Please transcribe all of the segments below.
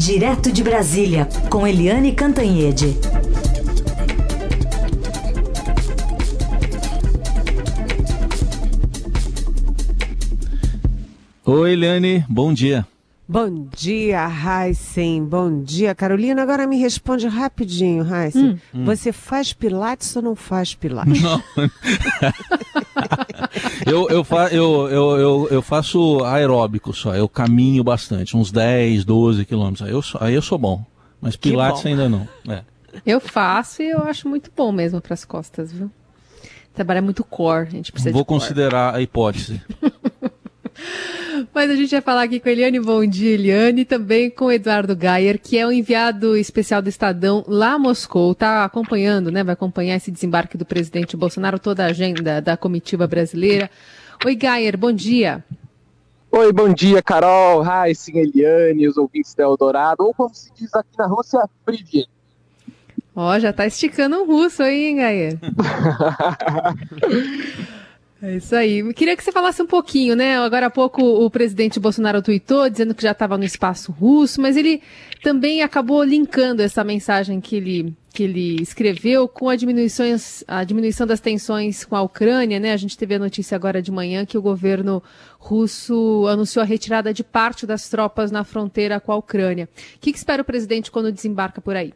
Direto de Brasília, com Eliane Cantanhede. Oi, Eliane, bom dia. Bom dia, Heisen. Bom dia, Carolina. Agora me responde rapidinho, Heisen. Hum. Você faz pilates ou não faz pilates? Não. eu, eu, fa eu, eu, eu, eu, faço aeróbico só. Eu caminho bastante, uns 10, 12 quilômetros. Aí eu, aí eu sou bom. Mas pilates ainda não. É. Eu faço e eu acho muito bom mesmo para as costas, viu? Trabalhar muito core, a gente precisa Vou de core. considerar a hipótese. Mas a gente vai falar aqui com a Eliane, bom dia, Eliane, e também com o Eduardo Gayer, que é o enviado especial do Estadão lá a Moscou, está acompanhando, né, vai acompanhar esse desembarque do presidente Bolsonaro, toda a agenda da comitiva brasileira. Oi, Gayer, bom dia. Oi, bom dia, Carol, Raíssen, Eliane, os ouvintes da Eldorado, ou como se diz aqui na Rússia, Privet. Ó, já tá esticando um russo aí, hein, Gayer? É isso aí. Queria que você falasse um pouquinho, né? Agora há pouco o presidente Bolsonaro tweetou dizendo que já estava no espaço russo, mas ele também acabou linkando essa mensagem que ele, que ele escreveu com a, diminuições, a diminuição das tensões com a Ucrânia, né? A gente teve a notícia agora de manhã que o governo russo anunciou a retirada de parte das tropas na fronteira com a Ucrânia. O que, que espera o presidente quando desembarca por aí?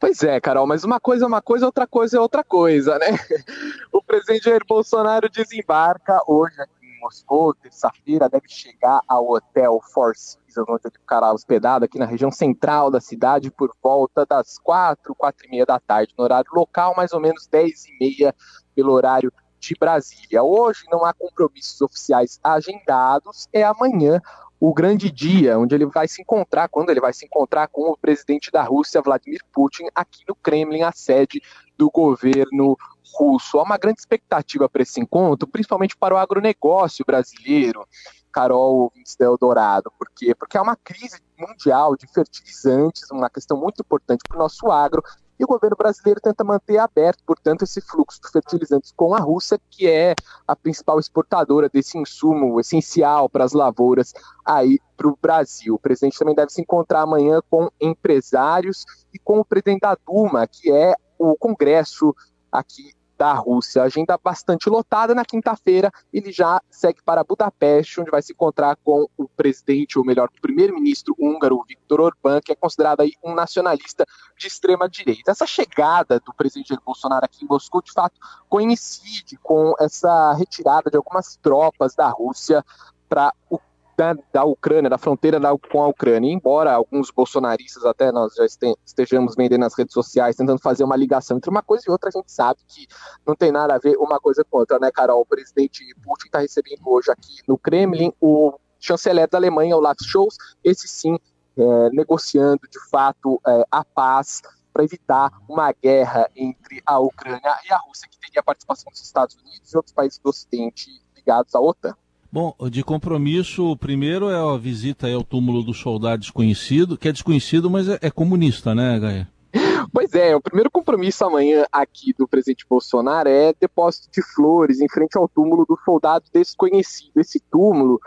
Pois é, Carol, mas uma coisa é uma coisa, outra coisa é outra coisa, né? O presidente Jair Bolsonaro desembarca hoje aqui em Moscou, terça-feira, deve chegar ao hotel Four Seasons, onde ele ficará hospedado aqui na região central da cidade por volta das quatro, quatro e meia da tarde, no horário local, mais ou menos dez e meia pelo horário de Brasília. Hoje não há compromissos oficiais agendados, é amanhã o grande dia onde ele vai se encontrar, quando ele vai se encontrar com o presidente da Rússia, Vladimir Putin, aqui no Kremlin, a sede do governo russo. Há uma grande expectativa para esse encontro, principalmente para o agronegócio brasileiro. Carol ouvintes da Eldorado. Por quê? Porque há uma crise mundial de fertilizantes, uma questão muito importante para o nosso agro, e o governo brasileiro tenta manter aberto, portanto, esse fluxo de fertilizantes com a Rússia, que é a principal exportadora desse insumo essencial para as lavouras aí para o Brasil. O presidente também deve se encontrar amanhã com empresários e com o presidente da Duma, que é o Congresso aqui da Rússia. Agenda bastante lotada. Na quinta-feira, ele já segue para Budapeste, onde vai se encontrar com o presidente, ou melhor, o primeiro-ministro húngaro, Viktor Orbán, que é considerado aí um nacionalista de extrema direita. Essa chegada do presidente Jair Bolsonaro aqui em Moscou, de fato, coincide com essa retirada de algumas tropas da Rússia para o da, da Ucrânia, da fronteira da, com a Ucrânia. Embora alguns bolsonaristas, até nós já estejamos vendendo nas redes sociais, tentando fazer uma ligação entre uma coisa e outra, a gente sabe que não tem nada a ver uma coisa com outra, né, Carol? O presidente Putin está recebendo hoje aqui no Kremlin o chanceler da Alemanha, Olaf Scholz, esse sim, é, negociando de fato é, a paz para evitar uma guerra entre a Ucrânia e a Rússia, que teria a participação dos Estados Unidos e outros países do Ocidente ligados à OTAN. Bom, de compromisso, o primeiro é a visita ao túmulo do soldado desconhecido, que é desconhecido, mas é, é comunista, né, Gaia? Pois é, o primeiro compromisso amanhã aqui do presidente Bolsonaro é depósito de flores em frente ao túmulo do soldado desconhecido. Esse túmulo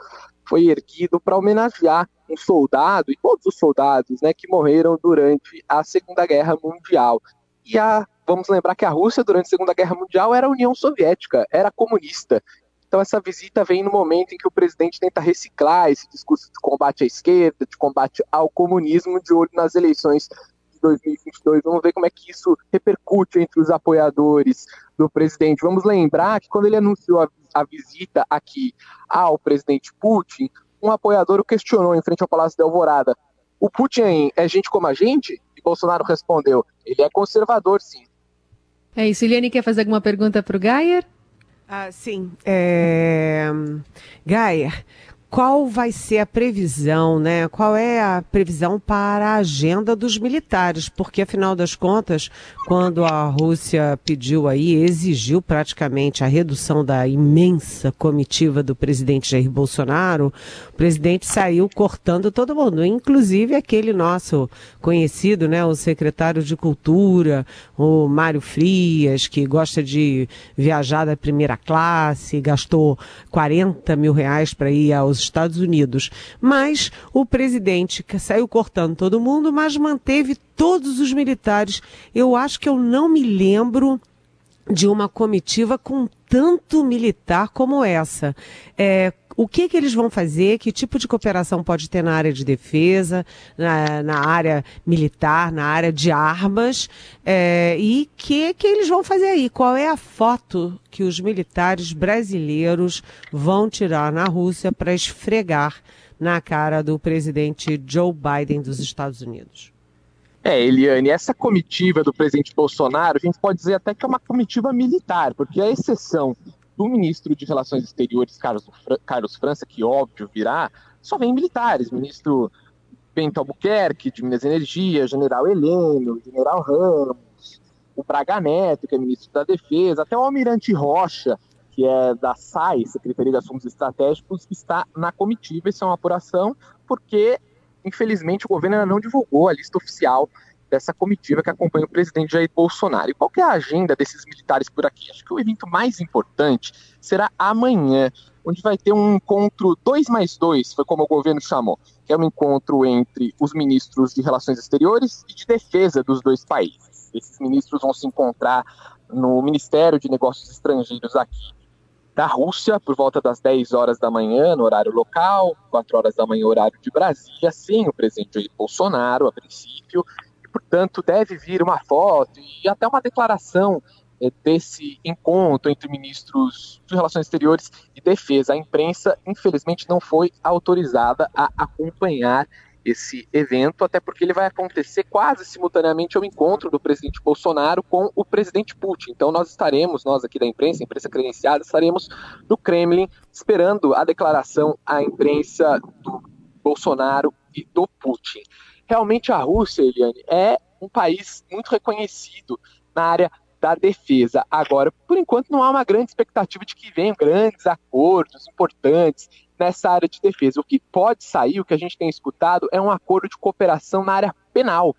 foi erguido para homenagear um soldado e todos os soldados né, que morreram durante a Segunda Guerra Mundial. E a, vamos lembrar que a Rússia, durante a Segunda Guerra Mundial, era a União Soviética, era comunista. Então essa visita vem no momento em que o presidente tenta reciclar esse discurso de combate à esquerda, de combate ao comunismo, de olho nas eleições de 2022. Vamos ver como é que isso repercute entre os apoiadores do presidente. Vamos lembrar que quando ele anunciou a, a visita aqui ao presidente Putin, um apoiador o questionou em frente ao Palácio da Alvorada: o Putin é gente como a gente? E Bolsonaro respondeu: ele é conservador, sim. É isso. Eliane quer fazer alguma pergunta para o Gayer? Ah, sim. É... Gaia, qual vai ser a previsão, né? Qual é a previsão para a agenda dos militares? Porque, afinal das contas, quando a Rússia pediu aí, exigiu praticamente a redução da imensa comitiva do presidente Jair Bolsonaro, o presidente saiu cortando todo mundo, inclusive aquele nosso conhecido, né? O secretário de Cultura, o Mário Frias, que gosta de viajar da primeira classe, gastou 40 mil reais para ir aos Estados Unidos. Mas o presidente saiu cortando todo mundo, mas manteve todos os militares. Eu acho que eu não me lembro de uma comitiva com tanto militar como essa. É, o que, que eles vão fazer, que tipo de cooperação pode ter na área de defesa, na, na área militar, na área de armas, é, e o que, que eles vão fazer aí? Qual é a foto que os militares brasileiros vão tirar na Rússia para esfregar na cara do presidente Joe Biden dos Estados Unidos? É, Eliane, essa comitiva do presidente Bolsonaro, a gente pode dizer até que é uma comitiva militar, porque a exceção do ministro de Relações Exteriores, Carlos, Carlos França, que óbvio virá, só vem militares, ministro Bento Albuquerque, de Minas e Energia, general Heleno, general Ramos, o Braga Neto, que é ministro da Defesa, até o almirante Rocha, que é da SAI, Secretaria de Assuntos Estratégicos, está na comitiva. Isso é uma apuração, porque, infelizmente, o governo ainda não divulgou a lista oficial dessa comitiva que acompanha o presidente Jair Bolsonaro. E qual é a agenda desses militares por aqui? Acho que o evento mais importante será amanhã, onde vai ter um encontro 2 mais 2, foi como o governo chamou, que é um encontro entre os ministros de Relações Exteriores e de Defesa dos dois países. Esses ministros vão se encontrar no Ministério de Negócios Estrangeiros aqui da Rússia, por volta das 10 horas da manhã, no horário local, 4 horas da manhã, horário de Brasília, sem o presidente Jair Bolsonaro, a princípio, portanto, deve vir uma foto e até uma declaração é, desse encontro entre ministros de Relações Exteriores e Defesa. A imprensa, infelizmente, não foi autorizada a acompanhar esse evento, até porque ele vai acontecer quase simultaneamente ao encontro do presidente Bolsonaro com o presidente Putin. Então nós estaremos, nós aqui da imprensa, imprensa credenciada, estaremos no Kremlin esperando a declaração à imprensa do Bolsonaro e do Putin realmente a Rússia, Eliane, é um país muito reconhecido na área da defesa. Agora, por enquanto, não há uma grande expectativa de que venham grandes acordos importantes nessa área de defesa. O que pode sair, o que a gente tem escutado, é um acordo de cooperação na área penal.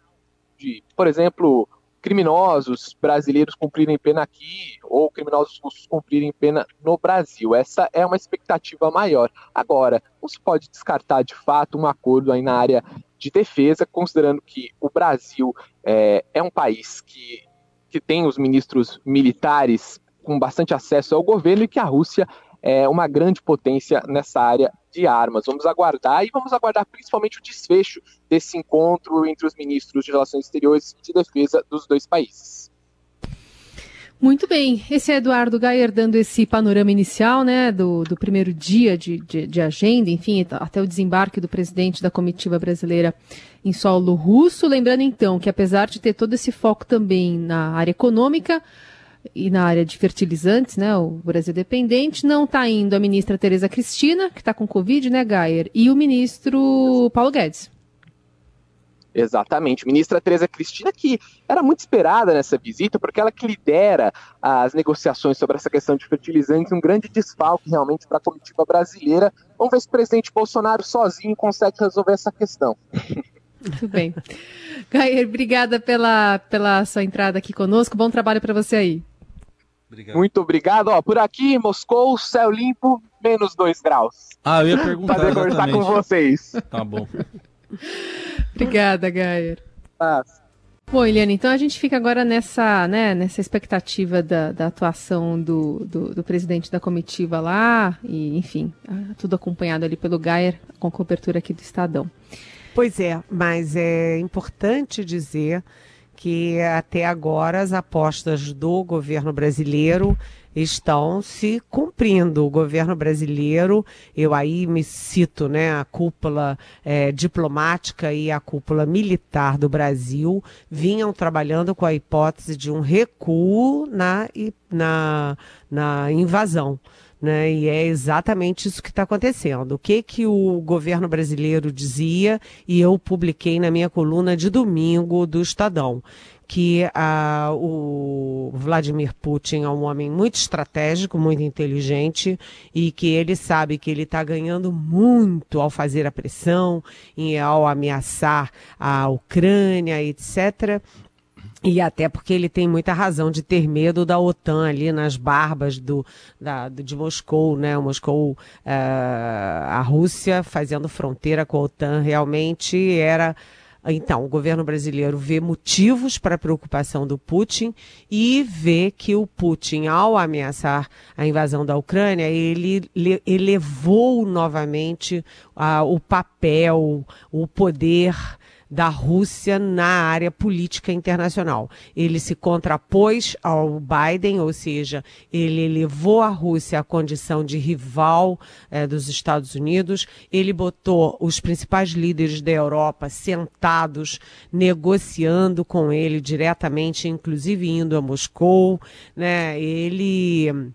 De, por exemplo, criminosos brasileiros cumprirem pena aqui ou criminosos russos cumprirem pena no Brasil. Essa é uma expectativa maior. Agora, não se pode descartar de fato um acordo aí na área de defesa, considerando que o Brasil é, é um país que, que tem os ministros militares com bastante acesso ao governo e que a Rússia é uma grande potência nessa área de armas. Vamos aguardar e vamos aguardar principalmente o desfecho desse encontro entre os ministros de Relações Exteriores e de Defesa dos dois países. Muito bem, esse é Eduardo Gayer dando esse panorama inicial, né, do, do primeiro dia de, de, de, agenda, enfim, até o desembarque do presidente da comitiva brasileira em solo russo. Lembrando então que apesar de ter todo esse foco também na área econômica e na área de fertilizantes, né, o Brasil dependente, não está indo a ministra Tereza Cristina, que está com Covid, né, Gayer, e o ministro Paulo Guedes. Exatamente. Ministra Tereza Cristina, que era muito esperada nessa visita, porque ela que lidera as negociações sobre essa questão de fertilizantes, um grande desfalque realmente para a comitiva brasileira. Vamos ver se o presidente Bolsonaro sozinho consegue resolver essa questão. Muito bem. Gair, obrigada pela, pela sua entrada aqui conosco. Bom trabalho para você aí. Obrigado. Muito obrigado. Ó, por aqui, Moscou, céu limpo, menos 2 graus. Ah, eu ia perguntar. Fazer conversar com vocês. Tá bom. Obrigada, Gayer. Ah. Bom, Eliane, então a gente fica agora nessa, né, nessa expectativa da, da atuação do, do, do, presidente da comitiva lá, e enfim, tudo acompanhado ali pelo Gayer, com cobertura aqui do Estadão. Pois é, mas é importante dizer que até agora as apostas do governo brasileiro estão se cumprindo. O governo brasileiro, eu aí me cito né, a cúpula é, diplomática e a cúpula militar do Brasil, vinham trabalhando com a hipótese de um recuo na, na, na invasão. Né? E é exatamente isso que está acontecendo. O que que o governo brasileiro dizia e eu publiquei na minha coluna de domingo do Estadão que ah, o Vladimir Putin é um homem muito estratégico, muito inteligente e que ele sabe que ele está ganhando muito ao fazer a pressão e ao ameaçar a Ucrânia, etc E até porque ele tem muita razão de ter medo da OTAN ali nas barbas do, da, de Moscou, né? Moscou, uh, a Rússia fazendo fronteira com a OTAN realmente era. Então, o governo brasileiro vê motivos para a preocupação do Putin e vê que o Putin, ao ameaçar a invasão da Ucrânia, ele elevou novamente uh, o papel, o poder da Rússia na área política internacional. Ele se contrapôs ao Biden, ou seja, ele elevou a Rússia à condição de rival eh, dos Estados Unidos, ele botou os principais líderes da Europa sentados, negociando com ele diretamente, inclusive indo a Moscou, né? Ele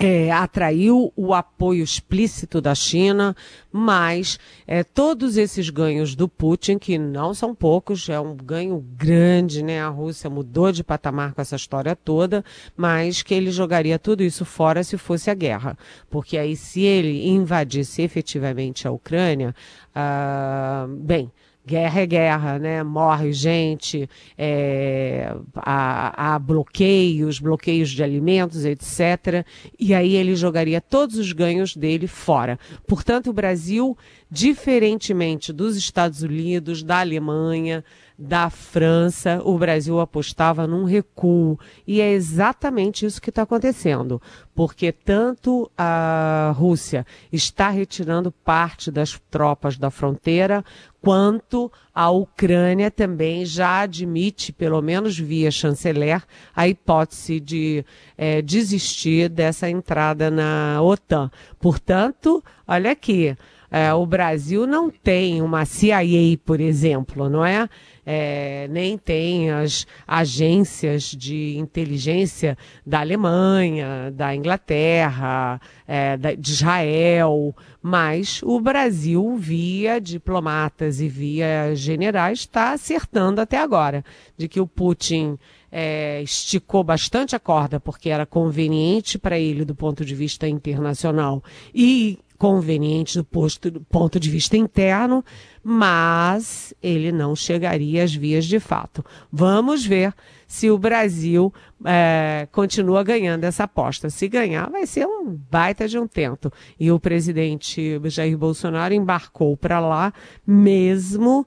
é, atraiu o apoio explícito da China, mas é, todos esses ganhos do Putin, que não são poucos, é um ganho grande, né? A Rússia mudou de patamar com essa história toda, mas que ele jogaria tudo isso fora se fosse a guerra. Porque aí, se ele invadisse efetivamente a Ucrânia, ah, bem, guerra é guerra, né? Morre gente, é, há, há, bloqueios, bloqueios de alimentos, etc. E aí ele jogaria todos os ganhos dele fora. Portanto, o Brasil, diferentemente dos Estados Unidos, da Alemanha, da França, o Brasil apostava num recuo. E é exatamente isso que está acontecendo, porque tanto a Rússia está retirando parte das tropas da fronteira, quanto a Ucrânia também já admite, pelo menos via chanceler, a hipótese de é, desistir dessa entrada na OTAN. Portanto, olha aqui. É, o Brasil não tem uma CIA, por exemplo, não é? é? Nem tem as agências de inteligência da Alemanha, da Inglaterra, é, da, de Israel, mas o Brasil, via diplomatas e via generais, está acertando até agora de que o Putin é, esticou bastante a corda porque era conveniente para ele do ponto de vista internacional e conveniente do, posto, ponto de vista interno, mas ele não chegaria às vias de fato. Vamos ver se o Brasil é, continua ganhando essa aposta. Se ganhar, vai ser um baita de um tento. E o presidente Jair Bolsonaro embarcou para lá mesmo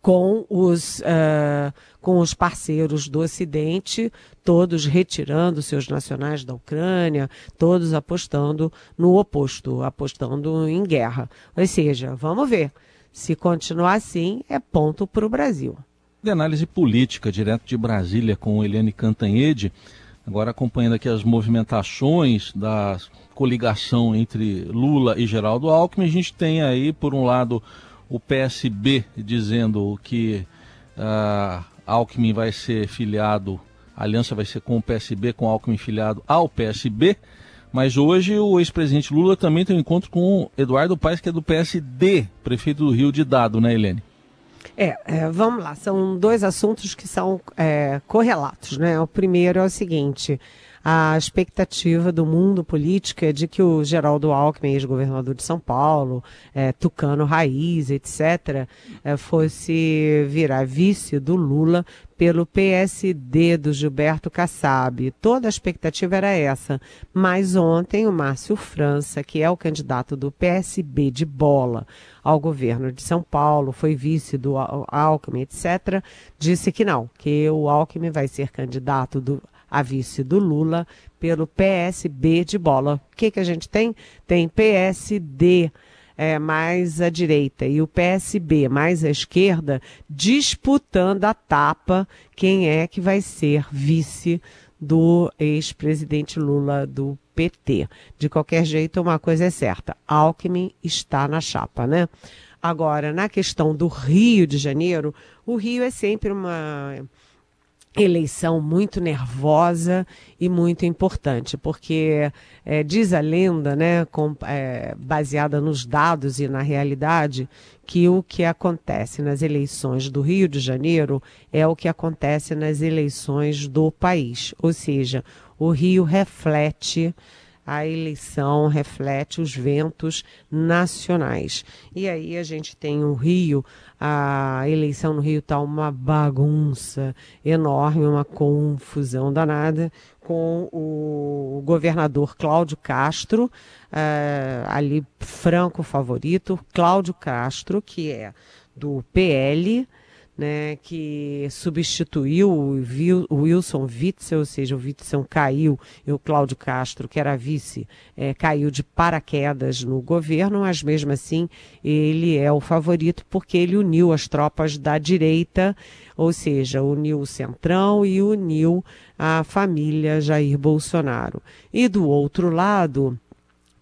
com os, uh, com os parceiros do Ocidente, todos retirando seus nacionais da Ucrânia, todos apostando no oposto, apostando em guerra. Ou seja, vamos ver. Se continuar assim, é ponto para o Brasil. De análise política, direto de Brasília, com Eliane Cantanhede, agora acompanhando aqui as movimentações da coligação entre Lula e Geraldo Alckmin, a gente tem aí, por um lado, o PSB dizendo que uh, Alckmin vai ser filiado, a aliança vai ser com o PSB, com Alckmin filiado ao PSB. Mas hoje o ex-presidente Lula também tem um encontro com Eduardo Paes, que é do PSD, prefeito do Rio de Dado, né, Helene? É, é vamos lá, são dois assuntos que são é, correlatos, né? O primeiro é o seguinte, a expectativa do mundo político é de que o Geraldo Alckmin, ex-governador de São Paulo, é, Tucano Raiz, etc., é, fosse virar vice do Lula pelo PSD do Gilberto Kassab. Toda a expectativa era essa. Mas ontem o Márcio França, que é o candidato do PSB de bola ao governo de São Paulo, foi vice do Alckmin, etc., disse que não, que o Alckmin vai ser candidato do a vice do Lula pelo PSB de bola. O que, que a gente tem? Tem PSD é, mais à direita e o PSB mais à esquerda disputando a tapa quem é que vai ser vice do ex-presidente Lula do PT. De qualquer jeito, uma coisa é certa: Alckmin está na chapa, né? Agora, na questão do Rio de Janeiro, o Rio é sempre uma eleição muito nervosa e muito importante, porque é, diz a lenda, né, com, é, baseada nos dados e na realidade, que o que acontece nas eleições do Rio de Janeiro é o que acontece nas eleições do país, ou seja, o Rio reflete a eleição reflete os ventos nacionais. E aí a gente tem o Rio, a eleição no Rio está uma bagunça enorme, uma confusão danada com o governador Cláudio Castro, uh, ali franco favorito, Cláudio Castro, que é do PL, né, que substituiu o Wilson Witzel, ou seja, o Witzel caiu e o Cláudio Castro, que era vice, é, caiu de paraquedas no governo, mas mesmo assim ele é o favorito porque ele uniu as tropas da direita, ou seja, uniu o Centrão e uniu a família Jair Bolsonaro. E do outro lado,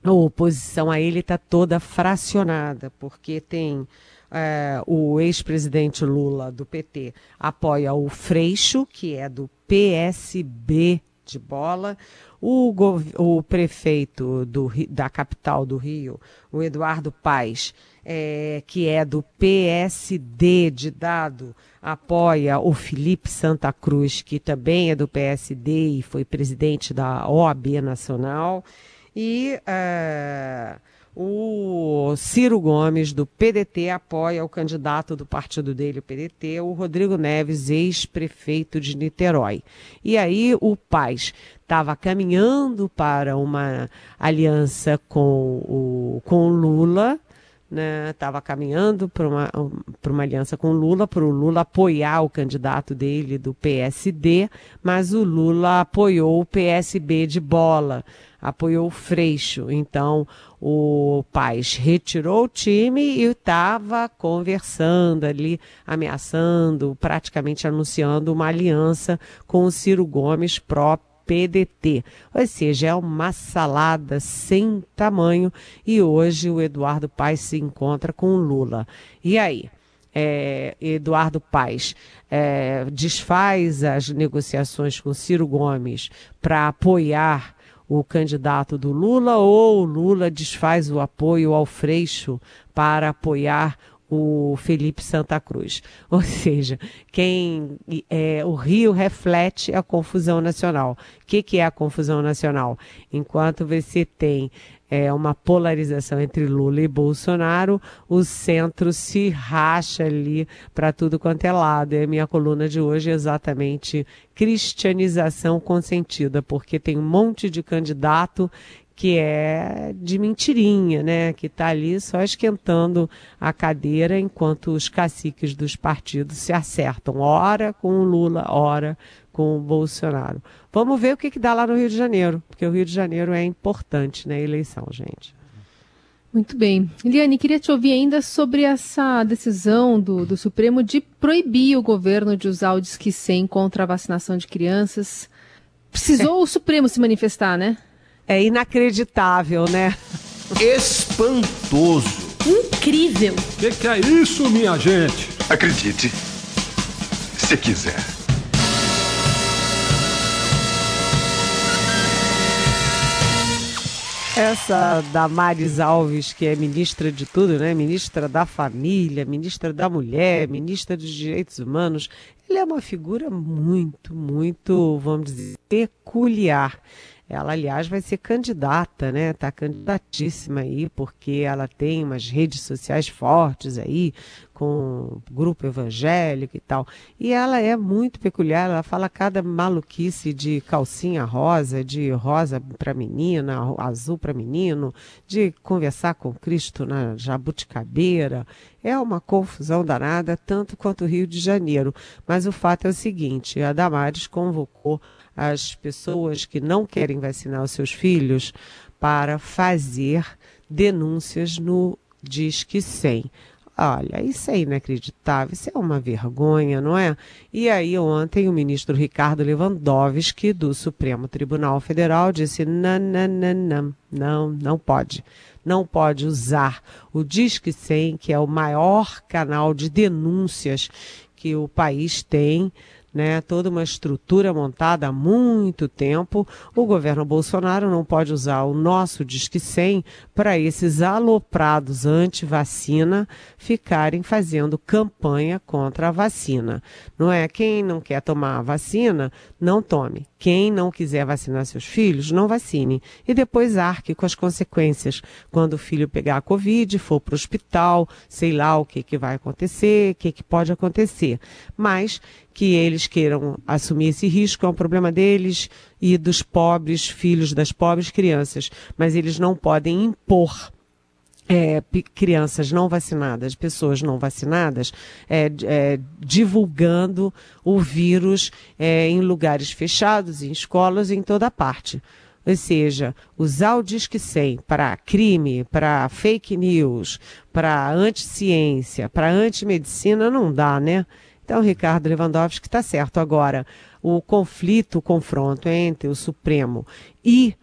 a oposição a ele está toda fracionada, porque tem é, o ex-presidente Lula do PT apoia o Freixo, que é do PSB de bola. O, o prefeito do, da capital do Rio, o Eduardo Paes, é, que é do PSD de dado, apoia o Felipe Santa Cruz, que também é do PSD e foi presidente da OAB Nacional. E. Uh, o Ciro Gomes, do PDT, apoia o candidato do partido dele, o PDT, o Rodrigo Neves, ex-prefeito de Niterói. E aí o Paz estava caminhando para uma aliança com o com Lula, estava né, caminhando para uma, uma aliança com Lula, para o Lula apoiar o candidato dele do PSD, mas o Lula apoiou o PSB de bola apoiou o Freixo. Então, o Paz retirou o time e estava conversando ali, ameaçando, praticamente anunciando uma aliança com o Ciro Gomes próprio. PDT, ou seja, é uma salada sem tamanho e hoje o Eduardo Paes se encontra com o Lula. E aí? É, Eduardo Paes é, desfaz as negociações com Ciro Gomes para apoiar o candidato do Lula ou o Lula desfaz o apoio ao Freixo para apoiar o Felipe Santa Cruz. Ou seja, quem é, o Rio reflete a confusão nacional. O que, que é a confusão nacional? Enquanto você tem é, uma polarização entre Lula e Bolsonaro, o centro se racha ali para tudo quanto é lado. E a minha coluna de hoje é exatamente cristianização consentida, porque tem um monte de candidato que é de mentirinha, né? Que está ali só esquentando a cadeira enquanto os caciques dos partidos se acertam, ora com o Lula, ora com o Bolsonaro. Vamos ver o que, que dá lá no Rio de Janeiro, porque o Rio de Janeiro é importante na eleição, gente. Muito bem. Eliane, queria te ouvir ainda sobre essa decisão do, do Supremo de proibir o governo de usar o Disque 100 contra a vacinação de crianças. Precisou é. o Supremo se manifestar, né? É inacreditável, né? Espantoso. Incrível. O que, que é isso, minha gente? Acredite, se quiser. Essa Damares Alves, que é ministra de tudo, né? Ministra da Família, ministra da Mulher, ministra dos Direitos Humanos, ela é uma figura muito, muito, vamos dizer, peculiar. Ela, aliás, vai ser candidata, né? Está candidatíssima aí, porque ela tem umas redes sociais fortes aí, com grupo evangélico e tal. E ela é muito peculiar, ela fala cada maluquice de calcinha rosa, de rosa para menina, azul para menino, de conversar com Cristo na jabuticabeira. É uma confusão danada, tanto quanto o Rio de Janeiro. Mas o fato é o seguinte: a Damares convocou as pessoas que não querem vacinar os seus filhos para fazer denúncias no Disque 100. Olha, isso é inacreditável, isso é uma vergonha, não é? E aí, ontem, o ministro Ricardo Lewandowski, do Supremo Tribunal Federal, disse: não, não, não, não, não, não pode. Não pode usar o Disque 100, que é o maior canal de denúncias que o país tem né, toda uma estrutura montada há muito tempo. O governo Bolsonaro não pode usar o nosso Disque 100 para esses aloprados anti-vacina ficarem fazendo campanha contra a vacina. Não é quem não quer tomar a vacina, não tome. Quem não quiser vacinar seus filhos, não vacine. E depois arque com as consequências. Quando o filho pegar a Covid, for para o hospital, sei lá o que, que vai acontecer, o que, que pode acontecer. Mas que eles queiram assumir esse risco é um problema deles e dos pobres filhos das pobres crianças. Mas eles não podem impor é, crianças não vacinadas, pessoas não vacinadas, é, é, divulgando o vírus é, em lugares fechados, em escolas, em toda parte. Ou seja, usar o Disque 100 para crime, para fake news, para anticiência, para antimedicina, não dá, né? Então, Ricardo Lewandowski está certo. Agora, o conflito, o confronto entre o Supremo e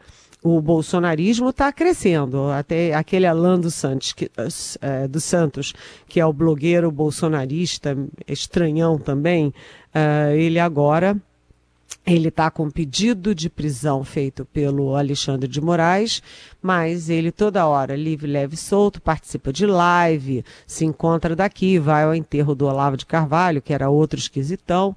o bolsonarismo está crescendo. Até aquele Alan dos Santos, que, é, dos Santos, que é o blogueiro bolsonarista, estranhão também, é, ele agora ele está com pedido de prisão feito pelo Alexandre de Moraes, mas ele toda hora, livre, leve, solto, participa de live, se encontra daqui, vai ao enterro do Olavo de Carvalho, que era outro esquisitão,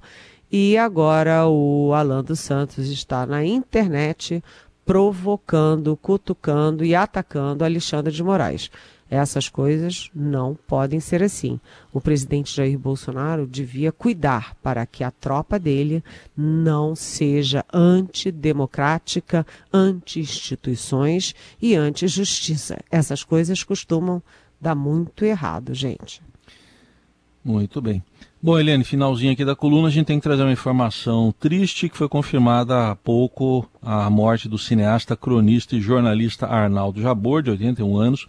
e agora o Alan dos Santos está na internet provocando, cutucando e atacando Alexandre de Moraes. Essas coisas não podem ser assim. O presidente Jair Bolsonaro devia cuidar para que a tropa dele não seja antidemocrática, anti-instituições e anti-justiça. Essas coisas costumam dar muito errado, gente. Muito bem. Bom, Helene, finalzinho aqui da coluna, a gente tem que trazer uma informação triste que foi confirmada há pouco a morte do cineasta, cronista e jornalista Arnaldo Jabor, de 81 anos.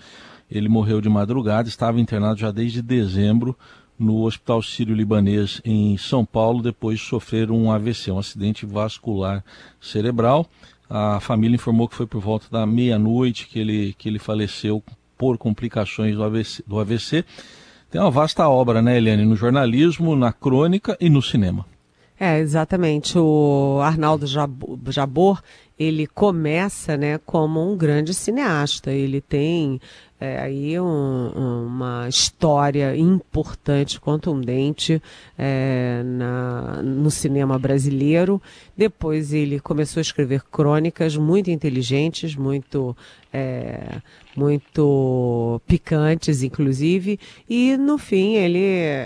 Ele morreu de madrugada, estava internado já desde dezembro no Hospital Sírio-Libanês em São Paulo, depois de sofrer um AVC, um acidente vascular cerebral. A família informou que foi por volta da meia-noite que ele, que ele faleceu por complicações do AVC. Do AVC. Tem uma vasta obra, né, Eliane, no jornalismo, na crônica e no cinema. É, exatamente. O Arnaldo Jabor, ele começa, né, como um grande cineasta. Ele tem é, aí um, uma história importante, contundente é, na, no cinema brasileiro. Depois ele começou a escrever crônicas muito inteligentes, muito é, muito picantes, inclusive, e no fim ele,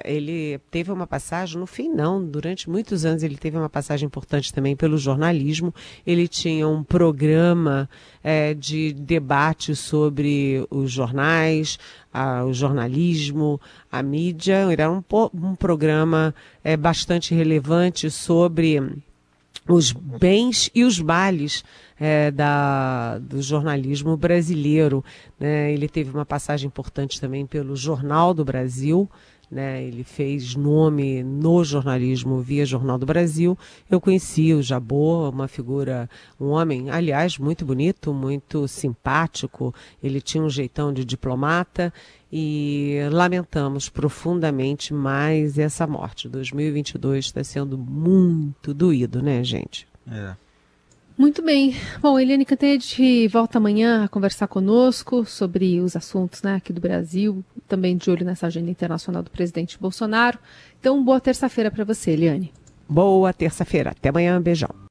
ele teve uma passagem, no fim não, durante muitos anos ele teve uma passagem importante também pelo jornalismo, ele tinha um programa é, de debate sobre os jornais, a, o jornalismo, a mídia, era um, um programa é, bastante relevante sobre os bens e os males é, da, do jornalismo brasileiro. Né? Ele teve uma passagem importante também pelo Jornal do Brasil. Né? Ele fez nome no jornalismo via Jornal do Brasil. Eu conheci o Jabô, uma figura, um homem, aliás, muito bonito, muito simpático. Ele tinha um jeitão de diplomata e lamentamos profundamente mais essa morte. 2022 está sendo muito doído, né, gente? É. Muito bem. Bom, Eliane Cantanhede volta amanhã a conversar conosco sobre os assuntos né, aqui do Brasil, também de olho nessa agenda internacional do presidente Bolsonaro. Então, boa terça-feira para você, Eliane. Boa terça-feira. Até amanhã. Beijão.